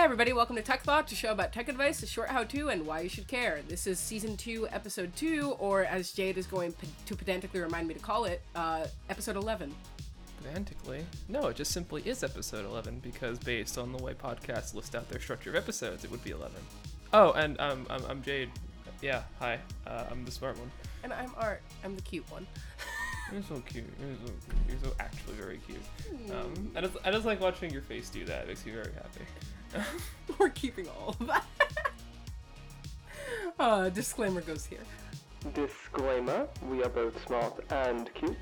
Hey everybody, welcome to Tech Thoughts, a show about tech advice, a short how-to, and why you should care. This is season two, episode two, or as Jade is going p- to pedantically remind me to call it, uh, episode eleven. Pedantically? No, it just simply is episode 11 because based on the way podcasts list out their structure of episodes, it would be 11. Oh, and um, I'm, I'm Jade. Yeah, hi. Uh, I'm the smart one. And I'm Art. I'm the cute one. You're so cute. You're so, you're so actually very cute. Um, I just, I just like watching your face do that. It makes me very happy. We're keeping all of that. uh, disclaimer goes here. Disclaimer, we are both smart and cute.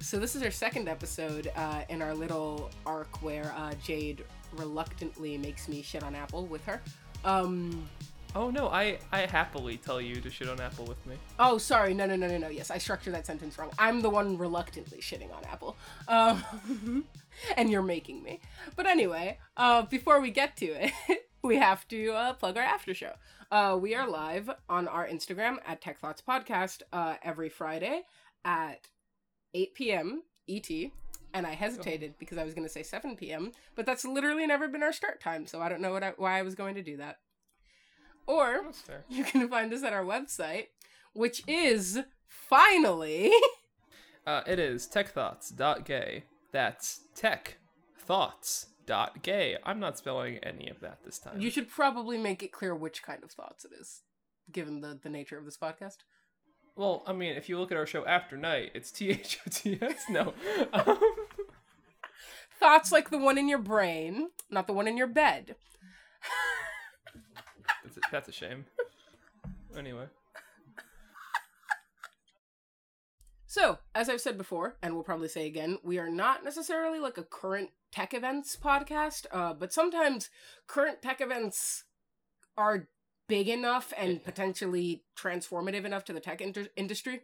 So this is our second episode uh, in our little arc where uh, Jade reluctantly makes me shit on Apple with her. Um, Oh no, I, I happily tell you to shit on Apple with me. Oh, sorry. No, no, no, no, no. Yes, I structured that sentence wrong. I'm the one reluctantly shitting on Apple. Um, and you're making me. But anyway, uh, before we get to it, we have to uh, plug our after show. Uh, we are live on our Instagram at Tech Thoughts Podcast uh, every Friday at 8 p.m. ET. And I hesitated because I was going to say 7 p.m., but that's literally never been our start time, so I don't know I, why I was going to do that. Or you can find us at our website, which is finally Uh, it is techthoughts.gay. That's techthoughts.gay. I'm not spelling any of that this time. you should probably make it clear which kind of thoughts it is, given the, the nature of this podcast. Well, I mean, if you look at our show after night, it's T H O T S. No. Um, Thoughts like the one in your brain, not the one in your bed. that's, a, shame. Anyway. So, as I've said before, and we'll probably say again, we are not necessarily like a current tech events podcast, uh, but sometimes current tech events are big enough and potentially transformative enough to the tech inter- industry,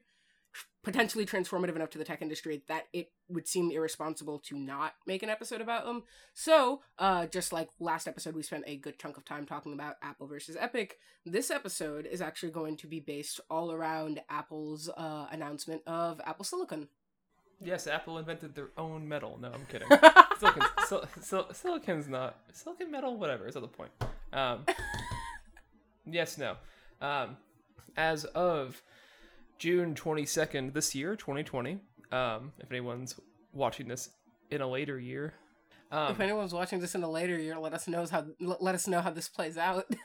potentially transformative enough to the tech industry that it would seem irresponsible to not make an episode about them. So, uh, just like last episode, we spent a good chunk of time talking about Apple versus Epic. This episode is actually going to be based all around Apple's uh, announcement of Apple Silicon. Yes, Apple invented their own metal. No, I'm kidding. Silicon's, sil- sil- silicon's not. Silicon metal, whatever, is not the point. Um, yes, no. Um, as of June 22nd this year, 2020, um, if anyone's watching this in a later year, um, if anyone's watching this in a later year, let us know how let us know how this plays out.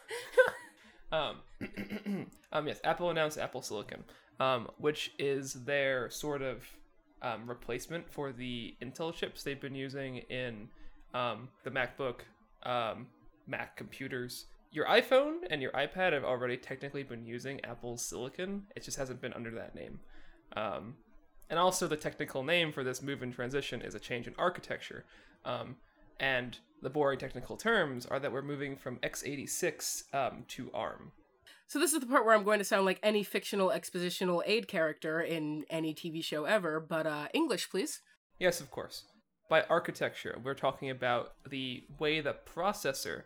Um, um, yes, Apple announced Apple Silicon, um, which is their sort of um, replacement for the Intel chips they've been using in um, the MacBook, um, Mac computers. Your iPhone and your iPad have already technically been using Apple's Silicon. It just hasn't been under that name. Um, and also, the technical name for this move and transition is a change in architecture. Um, and the boring technical terms are that we're moving from x86 um, to ARM. so this is the part where I'm going to sound like any fictional expositional aid character in any TV show ever, but uh, English, please. Yes, of course. By architecture, we're talking about the way the processor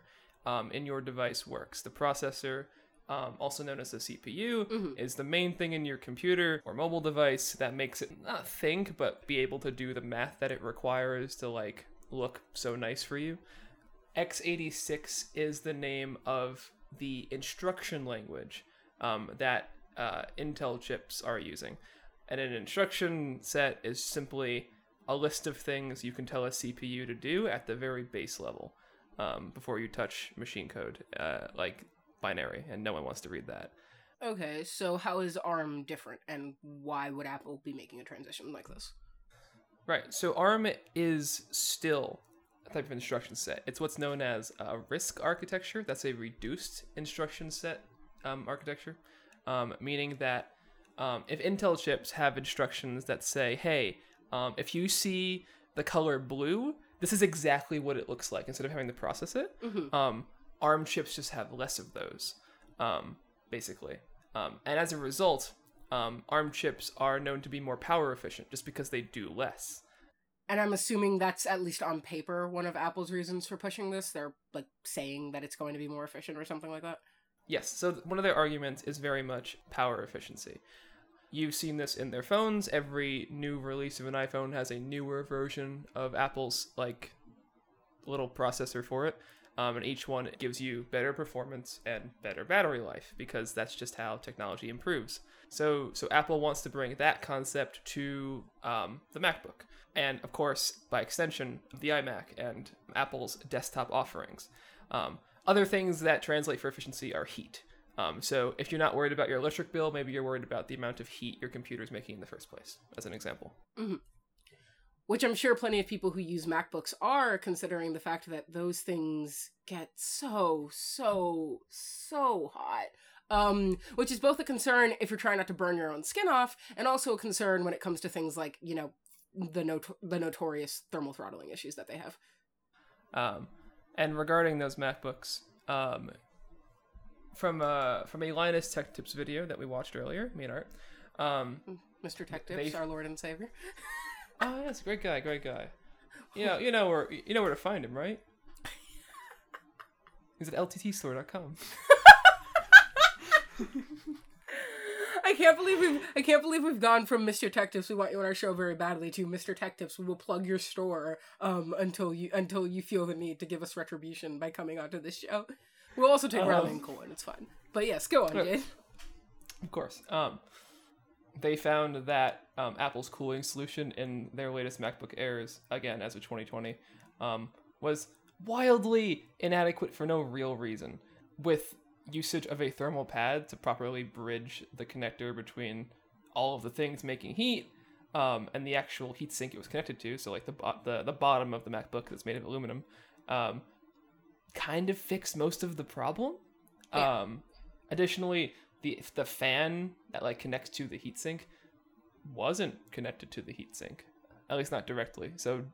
um, in your device works. The processor, um, also known as the CPU, is the main thing in your computer or mobile device that makes it not think, but be able to do the math that it requires to like look so nice for you. x86 is the name of the instruction language um, that uh, Intel chips are using. And an instruction set is simply a list of things you can tell a CPU to do at the very base level um, before you touch machine code, uh, like binary, and no one wants to read that. Okay, so how is ARM different, and why would Apple be making a transition like this? Right. So ARM is still a type of instruction set. It's what's known as a RISC architecture. That's a reduced instruction set um, architecture, um, meaning that um, if Intel chips have instructions that say, "Hey, um, if you see the color blue, this is exactly what it looks like," instead of having to process it, um, ARM chips just have less of those, um, basically. Um, and as a result, um, ARM chips are known to be more power efficient just because they do less. And I'm assuming that's at least on paper one of Apple's reasons for pushing this. They're like saying that it's going to be more efficient or something like that. Yes, so one of their arguments is very much power efficiency. You've seen this in their phones. Every new release of an iPhone has a newer version of Apple's like little processor for it. Um, and each one gives you better performance and better battery life because that's just how technology improves. So, so Apple wants to bring that concept to um, the MacBook, and of course, by extension, the iMac and Apple's desktop offerings. Um, other things that translate for efficiency are heat. Um, so, if you're not worried about your electric bill, maybe you're worried about the amount of heat your computer is making in the first place, as an example. Mm-hmm. Which I'm sure plenty of people who use MacBooks are, considering the fact that those things get so, so, so hot. Um, which is both a concern if you're trying not to burn your own skin off, and also a concern when it comes to things like, you know, the not- the notorious thermal throttling issues that they have. Um, and regarding those MacBooks, um, from uh from a Linus Tech Tips video that we watched earlier, me and Art, um, Mr. Tech Tips, our Lord and Savior. oh, yes, great guy, great guy. You know, you know where you know where to find him, right? He's at lttstore.com. I can't believe we've I can't believe we've gone from Mr. Tech Tips, we want you on our show very badly to Mr. Tech Tips, we will plug your store um until you until you feel the need to give us retribution by coming onto this show. We'll also take um, and coin, it's fine. But yes, go on, Jade. Of course. Um they found that um, Apple's cooling solution in their latest MacBook Airs, again as of 2020, um, was wildly inadequate for no real reason, with usage of a thermal pad to properly bridge the connector between all of the things making heat um, and the actual heatsink it was connected to. So like the, the the bottom of the MacBook that's made of aluminum, um, kind of fixed most of the problem. Yeah. Um, additionally, the the fan that like connects to the heatsink wasn't connected to the heatsink, at least not directly. So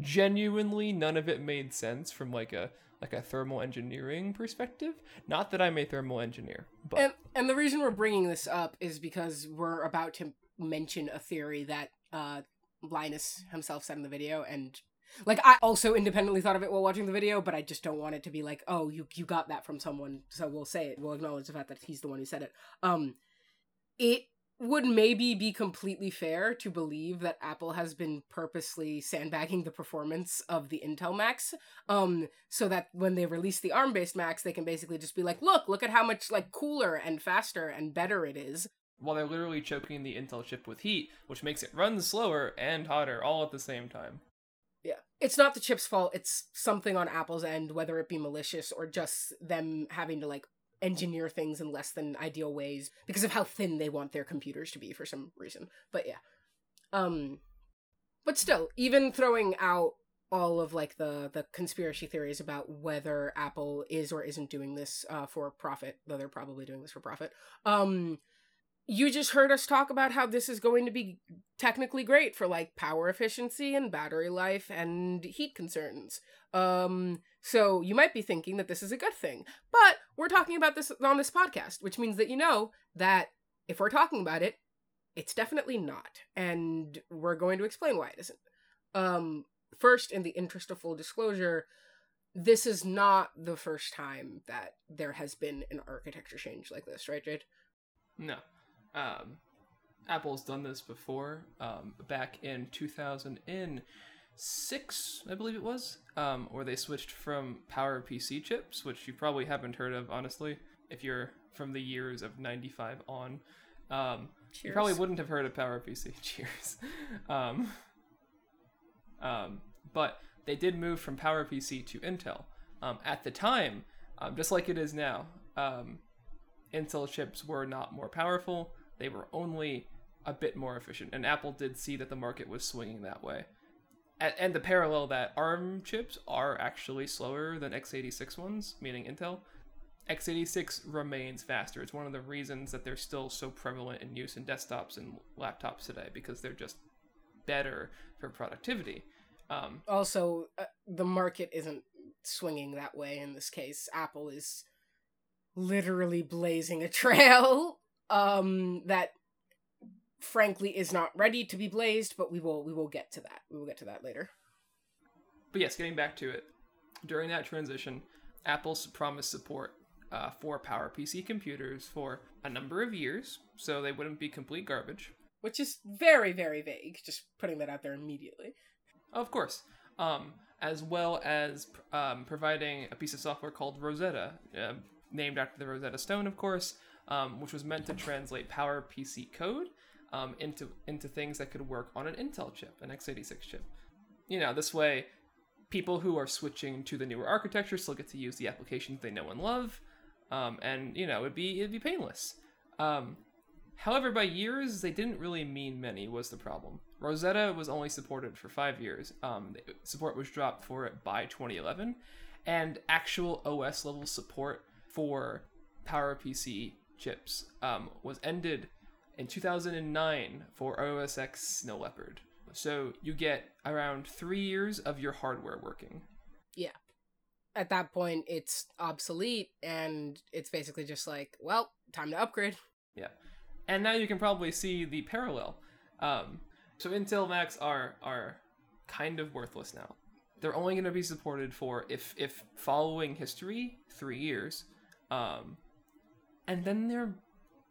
genuinely, none of it made sense from like a like a thermal engineering perspective. Not that I'm a thermal engineer, but and, and the reason we're bringing this up is because we're about to mention a theory that uh, Linus himself said in the video, and like I also independently thought of it while watching the video, but I just don't want it to be like, oh, you you got that from someone, so we'll say it. We'll acknowledge the fact that he's the one who said it. Um, it would maybe be completely fair to believe that Apple has been purposely sandbagging the performance of the Intel Macs, um, so that when they release the ARM-based Macs, they can basically just be like, "Look, look at how much like cooler and faster and better it is." While they're literally choking the Intel chip with heat, which makes it run slower and hotter all at the same time. Yeah, it's not the chip's fault. It's something on Apple's end, whether it be malicious or just them having to like engineer things in less than ideal ways because of how thin they want their computers to be for some reason. But yeah. Um but still, even throwing out all of like the the conspiracy theories about whether Apple is or isn't doing this uh, for profit, though they're probably doing this for profit. Um you just heard us talk about how this is going to be technically great for like power efficiency and battery life and heat concerns. Um so you might be thinking that this is a good thing. But we're talking about this on this podcast, which means that you know that if we're talking about it, it's definitely not. And we're going to explain why it isn't. Um, first, in the interest of full disclosure, this is not the first time that there has been an architecture change like this, right, Jade? No. Um, Apple's done this before, um, back in 2000 in six, I believe it was, um, where they switched from Power PC chips, which you probably haven't heard of, honestly, if you're from the years of 95 on. Um, you probably wouldn't have heard of Power PC. Cheers. Um, um, but they did move from Power PC to Intel. Um, at the time, um, just like it is now, um, Intel chips were not more powerful. They were only a bit more efficient. And Apple did see that the market was swinging that way and the parallel that ARM chips are actually slower than x86 ones, meaning Intel. x86 remains faster. It's one of the reasons that they're still so prevalent in use in desktops and laptops today because they're just better for productivity. Um, also, uh, the market isn't swinging that way in this case. Apple is literally blazing a trail um, that frankly is not ready to be blazed, but we will we will get to that. We will get to that later. But yes, getting back to it, during that transition, Apple's promised support uh, for PowerPC computers for a number of years, so they wouldn't be complete garbage. Which is very very vague. Just putting that out there immediately. Of course. Um, as well as um, providing a piece of software called Rosetta, uh, named after the Rosetta Stone, of course, um, which was meant to translate PowerPC code um, into into things that could work on an Intel chip, an x86 chip. You know, this way, people who are switching to the newer architecture still get to use the applications they know and love, um, and you know, it'd be it'd be painless. Um, however, by years, they didn't really mean many. Was the problem? Rosetta was only supported for five years. Um, support was dropped for it by 2011, and actual OS level support for PowerPC chips um, was ended in 2009 for OS X Snow Leopard. So you get around three years of your hardware working. Yeah. At that point, it's obsolete, and it's basically just like, well, time to upgrade. Yeah. And now you can probably see the parallel. Um, so Intel Macs are are kind of worthless now. They're only going to be supported for if if following history three years, um, and then they're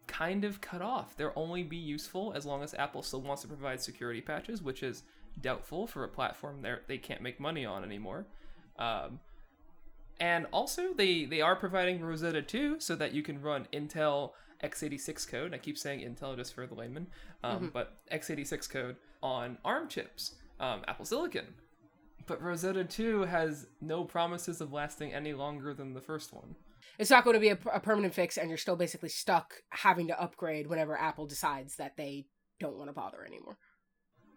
kind of cut off. They'll only be useful as long as Apple still wants to provide security patches, which is doubtful for a platform they they can't make money on anymore. Um, and also, they they are providing Rosetta 2 so that you can run Intel x86 code. I keep saying Intel just for the layman, um, mm-hmm. but x86 code on ARM chips, um, Apple Silicon. But Rosetta 2 has no promises of lasting any longer than the first one. It's not going to be a, a permanent fix, and you're still basically stuck having to upgrade whenever Apple decides that they don't want to bother anymore.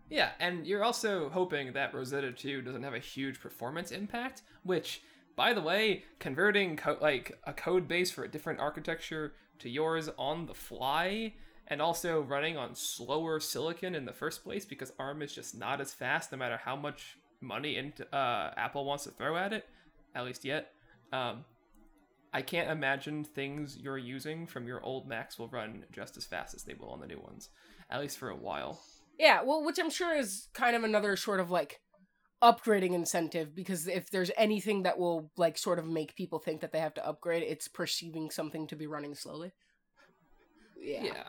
Yeah, and you're also hoping that Rosetta 2 doesn't have a huge performance impact, which, by the way, converting co- like a code base for a different architecture to yours on the fly and also running on slower silicon in the first place because ARM is just not as fast no matter how much money into, uh, Apple wants to throw at it, at least yet. Um, I can't imagine things you're using from your old Macs will run just as fast as they will on the new ones, at least for a while. Yeah, well, which I'm sure is kind of another sort of like upgrading incentive because if there's anything that will like sort of make people think that they have to upgrade, it's perceiving something to be running slowly. Yeah. Yeah.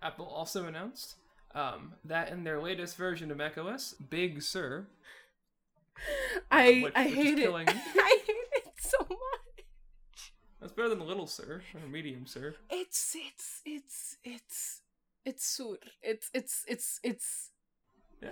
Apple also announced um, that in their latest version of macOS, Big Sur. I which, I which hate it. I hate it so much. That's better than Little sir or Medium sir. It's it's it's it's it's sur. It's it's it's it's. Yeah.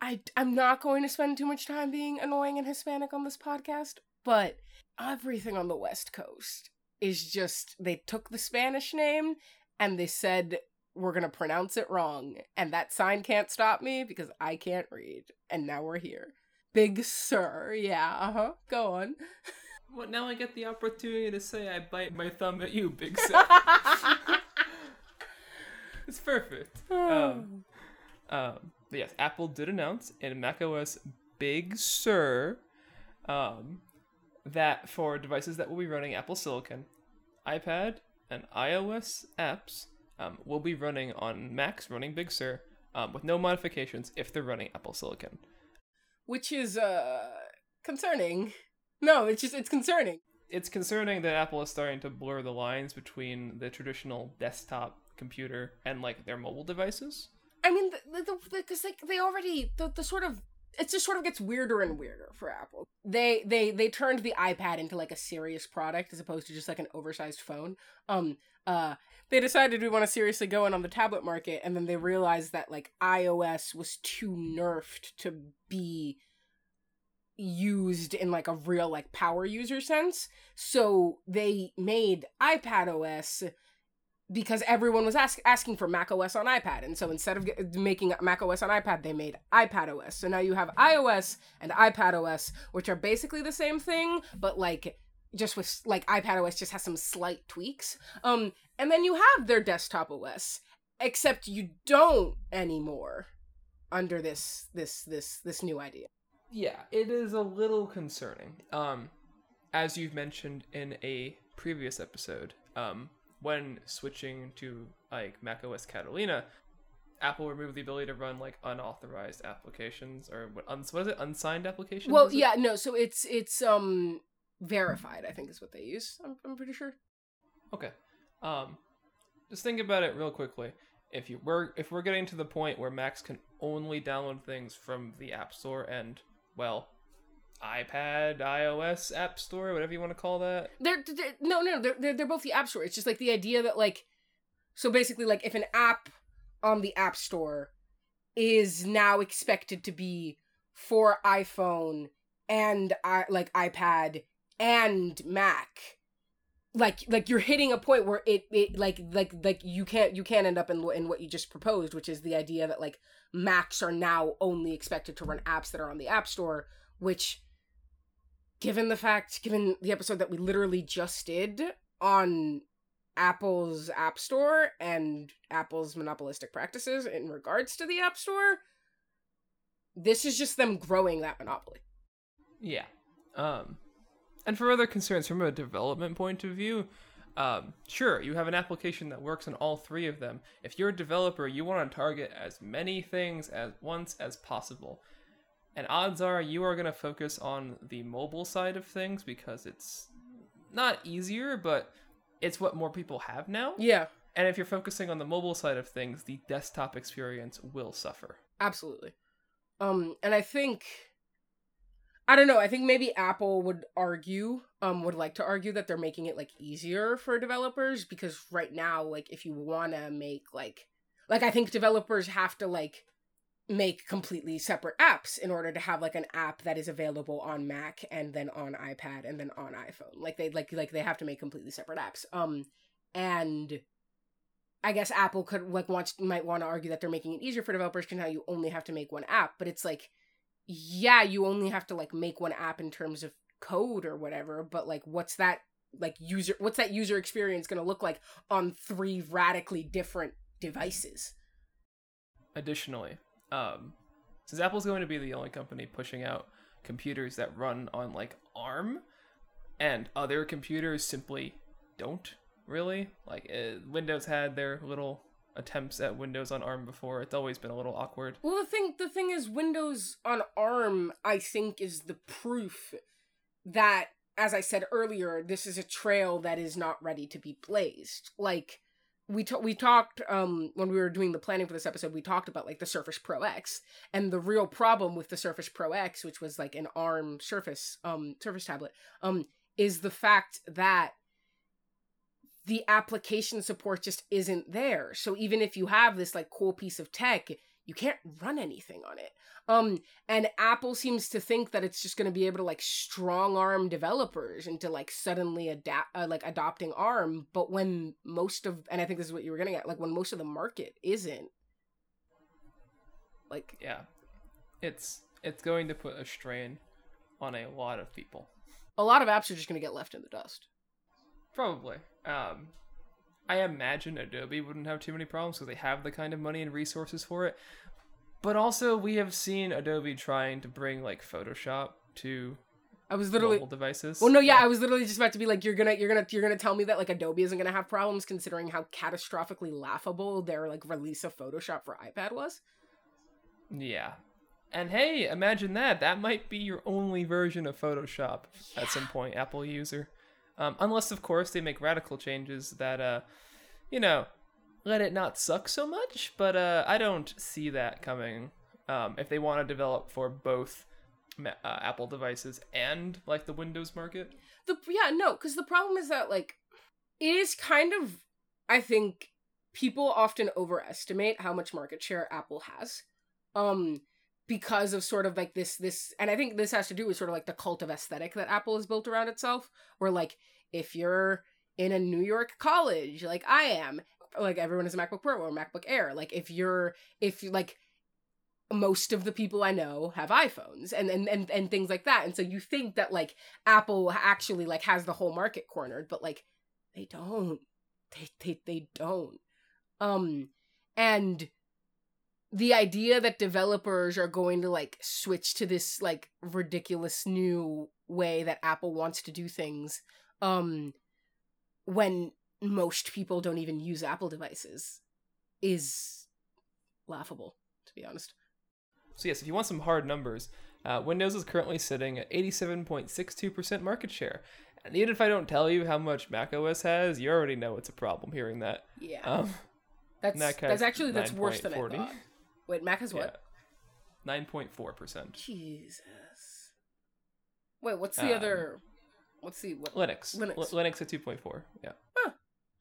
I I'm not going to spend too much time being annoying and Hispanic on this podcast, but everything on the West Coast is just they took the Spanish name and they said we're going to pronounce it wrong and that sign can't stop me because I can't read and now we're here. Big Sir. Yeah, uh-huh. Go on. Well, now I get the opportunity to say I bite my thumb at you, Big Sur. it's perfect. Um, um, yes, Apple did announce in macOS Big Sur um, that for devices that will be running Apple Silicon, iPad and iOS apps um, will be running on Macs running Big Sur um, with no modifications if they're running Apple Silicon. Which is uh, concerning. No, it's just it's concerning. It's concerning that Apple is starting to blur the lines between the traditional desktop computer and like their mobile devices. I mean, the because the, like they already the, the sort of it just sort of gets weirder and weirder for Apple. They they they turned the iPad into like a serious product as opposed to just like an oversized phone. Um uh they decided we want to seriously go in on the tablet market and then they realized that like iOS was too nerfed to be used in like a real like power user sense. So they made iPad OS because everyone was ask- asking for Mac OS on iPad. And so instead of making Mac OS on iPad, they made iPad OS. So now you have iOS and iPad OS, which are basically the same thing, but like just with like iPad OS just has some slight tweaks. Um and then you have their desktop OS, except you don't anymore under this this this this new idea. Yeah, it is a little concerning. Um as you've mentioned in a previous episode, um when switching to like macOS Catalina, Apple removed the ability to run like unauthorized applications or what, un- what is it unsigned applications? Well, yeah, no. So it's it's um verified. I think is what they use. I'm I'm pretty sure. Okay, um, just think about it real quickly. If you we're if we're getting to the point where Macs can only download things from the App Store and well iPad, iOS app store, whatever you want to call that. They're, they're no, no, they're, they're they're both the app store. It's just like the idea that like, so basically, like if an app on the app store is now expected to be for iPhone and i like iPad and Mac, like like you're hitting a point where it it like like like you can't you can't end up in in what you just proposed, which is the idea that like Macs are now only expected to run apps that are on the App Store, which given the fact given the episode that we literally just did on Apple's App Store and Apple's monopolistic practices in regards to the App Store, this is just them growing that monopoly. Yeah. Um and for other concerns from a development point of view, um, sure, you have an application that works on all three of them. If you're a developer, you want to target as many things at once as possible. And odds are you are going to focus on the mobile side of things because it's not easier, but it's what more people have now. Yeah. And if you're focusing on the mobile side of things, the desktop experience will suffer. Absolutely. Um, and I think I don't know. I think maybe Apple would argue, um, would like to argue that they're making it like easier for developers because right now, like, if you want to make like, like, I think developers have to like make completely separate apps in order to have like an app that is available on Mac and then on iPad and then on iPhone. Like they like like they have to make completely separate apps. Um, and I guess Apple could like wants might want to argue that they're making it easier for developers because now you only have to make one app, but it's like yeah, you only have to like make one app in terms of code or whatever, but like what's that like user what's that user experience going to look like on three radically different devices? Additionally, um since Apple's going to be the only company pushing out computers that run on like ARM and other computers simply don't really like uh, Windows had their little attempts at Windows on ARM before. It's always been a little awkward. Well, the thing the thing is Windows on ARM I think is the proof that as I said earlier, this is a trail that is not ready to be blazed. Like we ta- we talked um when we were doing the planning for this episode, we talked about like the Surface Pro X and the real problem with the Surface Pro X, which was like an ARM Surface um Surface tablet, um is the fact that the application support just isn't there. So even if you have this like cool piece of tech, you can't run anything on it. Um and Apple seems to think that it's just going to be able to like strong arm developers into like suddenly adapt uh, like adopting ARM, but when most of and I think this is what you were getting at, like when most of the market isn't like yeah. It's it's going to put a strain on a lot of people. A lot of apps are just going to get left in the dust. Probably. Um, I imagine Adobe wouldn't have too many problems because they have the kind of money and resources for it. But also, we have seen Adobe trying to bring like Photoshop to I was literally mobile devices. Well, no, yeah, I was literally just about to be like, you're gonna, you're gonna, you're gonna tell me that like Adobe isn't gonna have problems considering how catastrophically laughable their like release of Photoshop for iPad was. Yeah. And hey, imagine that. That might be your only version of Photoshop at some point, Apple user. Um, unless, of course, they make radical changes that, uh, you know, let it not suck so much. But uh, I don't see that coming. Um, if they want to develop for both uh, Apple devices and like the Windows market. The yeah no, because the problem is that like it is kind of I think people often overestimate how much market share Apple has. Um because of sort of like this this and i think this has to do with sort of like the cult of aesthetic that apple has built around itself where like if you're in a new york college like i am like everyone has a macbook pro or macbook air like if you're if you like most of the people i know have iphones and, and and and things like that and so you think that like apple actually like has the whole market cornered but like they don't. They they, they don't. Um and the idea that developers are going to like switch to this like ridiculous new way that Apple wants to do things um when most people don't even use Apple devices is laughable to be honest. So yes, if you want some hard numbers, uh, Windows is currently sitting at 87.62% market share. And even if I don't tell you how much macOS has, you already know it's a problem hearing that. Yeah. Um, that's Mac has that's actually that's worse than I 9.40. thought. Wait, Mac has what? Nine point four percent. Jesus. Wait, what's the Um, other? What's the what? Linux. Linux. L- Linux at 2.4. Yeah.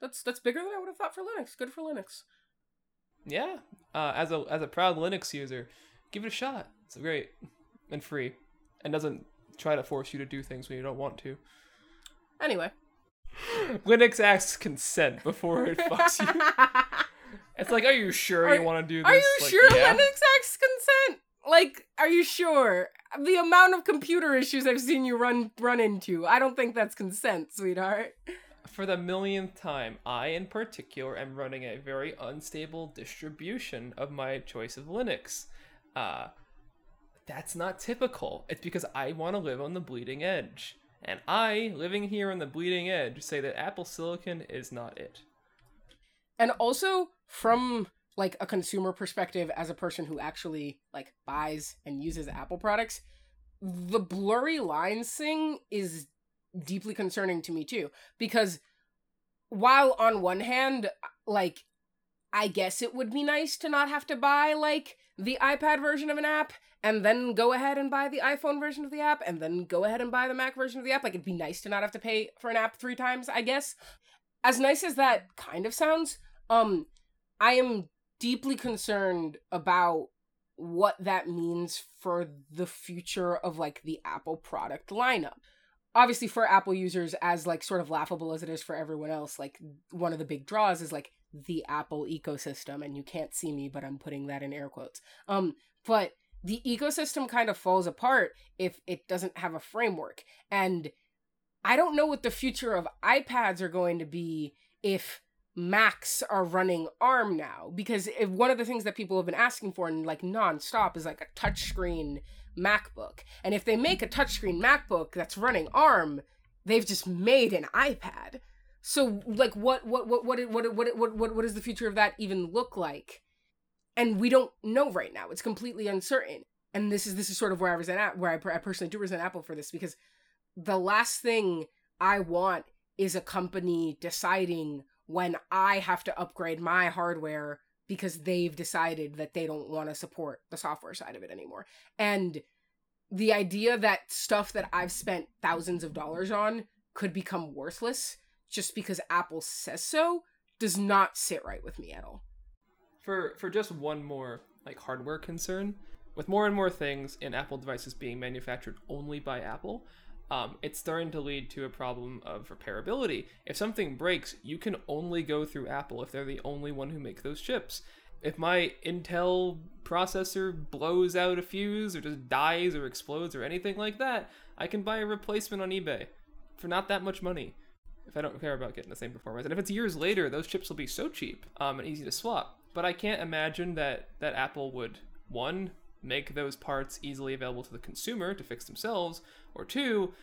That's that's bigger than I would have thought for Linux. Good for Linux. Yeah. Uh, as a as a proud Linux user, give it a shot. It's great and free, and doesn't try to force you to do things when you don't want to. Anyway. Linux asks consent before it fucks you. It's like, are you sure Are- you want to do this? Are you Like, sure yeah. Linux asks consent? Like, are you sure? The amount of computer issues I've seen you run run into, I don't think that's consent, sweetheart. For the millionth time, I in particular am running a very unstable distribution of my choice of Linux. Uh, that's not typical. It's because I want to live on the bleeding edge. And I, living here on the bleeding edge, say that Apple Silicon is not it. And also from like a consumer perspective as a person who actually like buys and uses Apple products, the blurry lines thing is deeply concerning to me too because while on one hand like I guess it would be nice to not have to buy like the iPad version of an app and then go ahead and buy the iPhone version of the app and then go ahead and buy the Mac version of the app. Like it'd be nice to not have to pay for an app three times, I guess. As nice as that kind of sounds, um I am deeply concerned about what that means for the future of like the Apple product lineup. Obviously for Apple users as like sort of laughable as it is for everyone else, like one of the big draws is like the Apple ecosystem and you can't see me but I'm putting that in air quotes. Um but the ecosystem kind of falls apart if it doesn't have a framework and I don't know what the future of iPads are going to be if Macs are running ARM now because if one of the things that people have been asking for and like nonstop is like a touchscreen MacBook. And if they make a touchscreen MacBook that's running ARM, they've just made an iPad. So like what what what what what what what what, what does the future of that even look like? And we don't know right now. It's completely uncertain. And this is this is sort of where I resent at where I, I personally do resent Apple for this because the last thing I want is a company deciding when I have to upgrade my hardware because they've decided that they don't want to support the software side of it anymore. And the idea that stuff that I've spent thousands of dollars on could become worthless just because Apple says so does not sit right with me at all. For for just one more like hardware concern, with more and more things in Apple devices being manufactured only by Apple, um, it's starting to lead to a problem of repairability. If something breaks, you can only go through Apple if they're the only one who make those chips. If my Intel processor blows out a fuse or just dies or explodes or anything like that, I can buy a replacement on eBay for not that much money. If I don't care about getting the same performance, and if it's years later, those chips will be so cheap um, and easy to swap. But I can't imagine that that Apple would one make those parts easily available to the consumer to fix themselves, or two,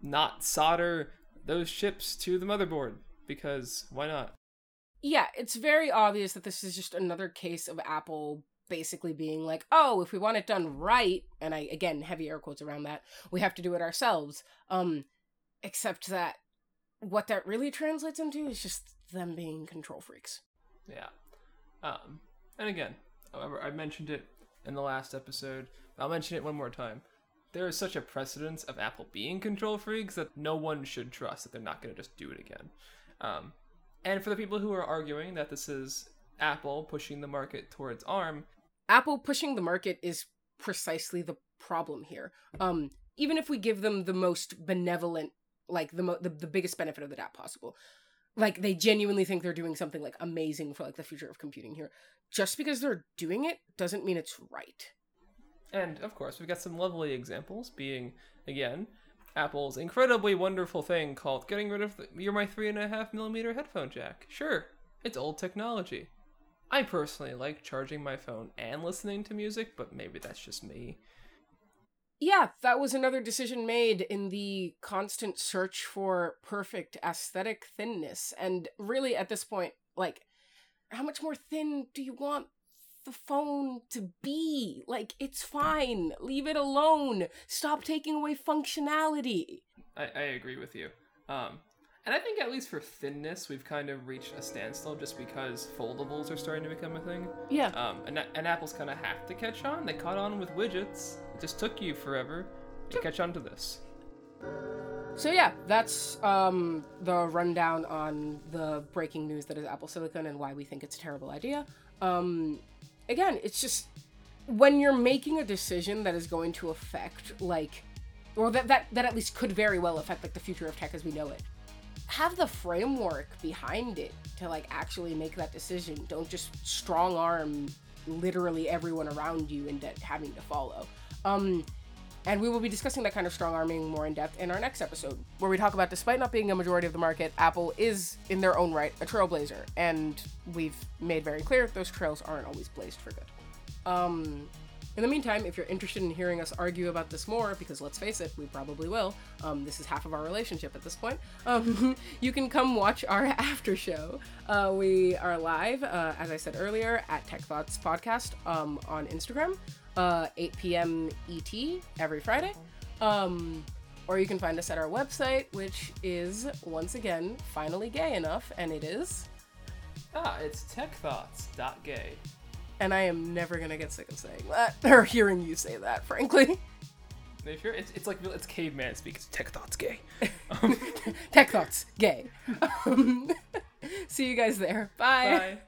not solder those chips to the motherboard because why not? Yeah, it's very obvious that this is just another case of Apple basically being like, oh, if we want it done right, and I again heavy air quotes around that, we have to do it ourselves. Um, except that what that really translates into is just them being control freaks. Yeah. Um, and again, however, I mentioned it in the last episode. I'll mention it one more time. There is such a precedence of Apple being control freaks that no one should trust that they're not going to just do it again. Um, and for the people who are arguing that this is Apple pushing the market towards ARM, Apple pushing the market is precisely the problem here. Um, even if we give them the most benevolent, like the mo- the, the biggest benefit of the doubt possible, like they genuinely think they're doing something like amazing for like the future of computing here. Just because they're doing it doesn't mean it's right. And of course, we've got some lovely examples, being again Apple's incredibly wonderful thing called getting rid of the, you're my three and a half millimeter headphone jack. Sure, it's old technology. I personally like charging my phone and listening to music, but maybe that's just me. Yeah, that was another decision made in the constant search for perfect aesthetic thinness. And really, at this point, like, how much more thin do you want the phone to be? Like, it's fine. Leave it alone. Stop taking away functionality. I, I agree with you. Um, and I think at least for thinness, we've kind of reached a standstill just because foldables are starting to become a thing. Yeah. Um, and, and Apple's kind of have to catch on. They caught on with widgets. It just took you forever to catch on to this. So yeah, that's um, the rundown on the breaking news that is Apple Silicon and why we think it's a terrible idea. Um, again, it's just when you're making a decision that is going to affect like, or that that that at least could very well affect like the future of tech as we know it. Have the framework behind it to like actually make that decision. Don't just strong arm literally everyone around you into having to follow. Um, and we will be discussing that kind of strong arming more in depth in our next episode, where we talk about despite not being a majority of the market, Apple is, in their own right, a trailblazer. And we've made very clear those trails aren't always blazed for good. Um, in the meantime, if you're interested in hearing us argue about this more, because let's face it, we probably will, um, this is half of our relationship at this point, um, you can come watch our after show. Uh, we are live, uh, as I said earlier, at Tech Thoughts Podcast um, on Instagram, uh, 8 p.m. ET every Friday. Um, or you can find us at our website, which is, once again, finally gay enough, and it is. Ah, it's techthoughts.gay and I am never gonna get sick of saying that or hearing you say that, frankly. If you're, it's, it's like it's caveman speak. It's tech thoughts gay. tech thoughts gay. Um, see you guys there. Bye. Bye.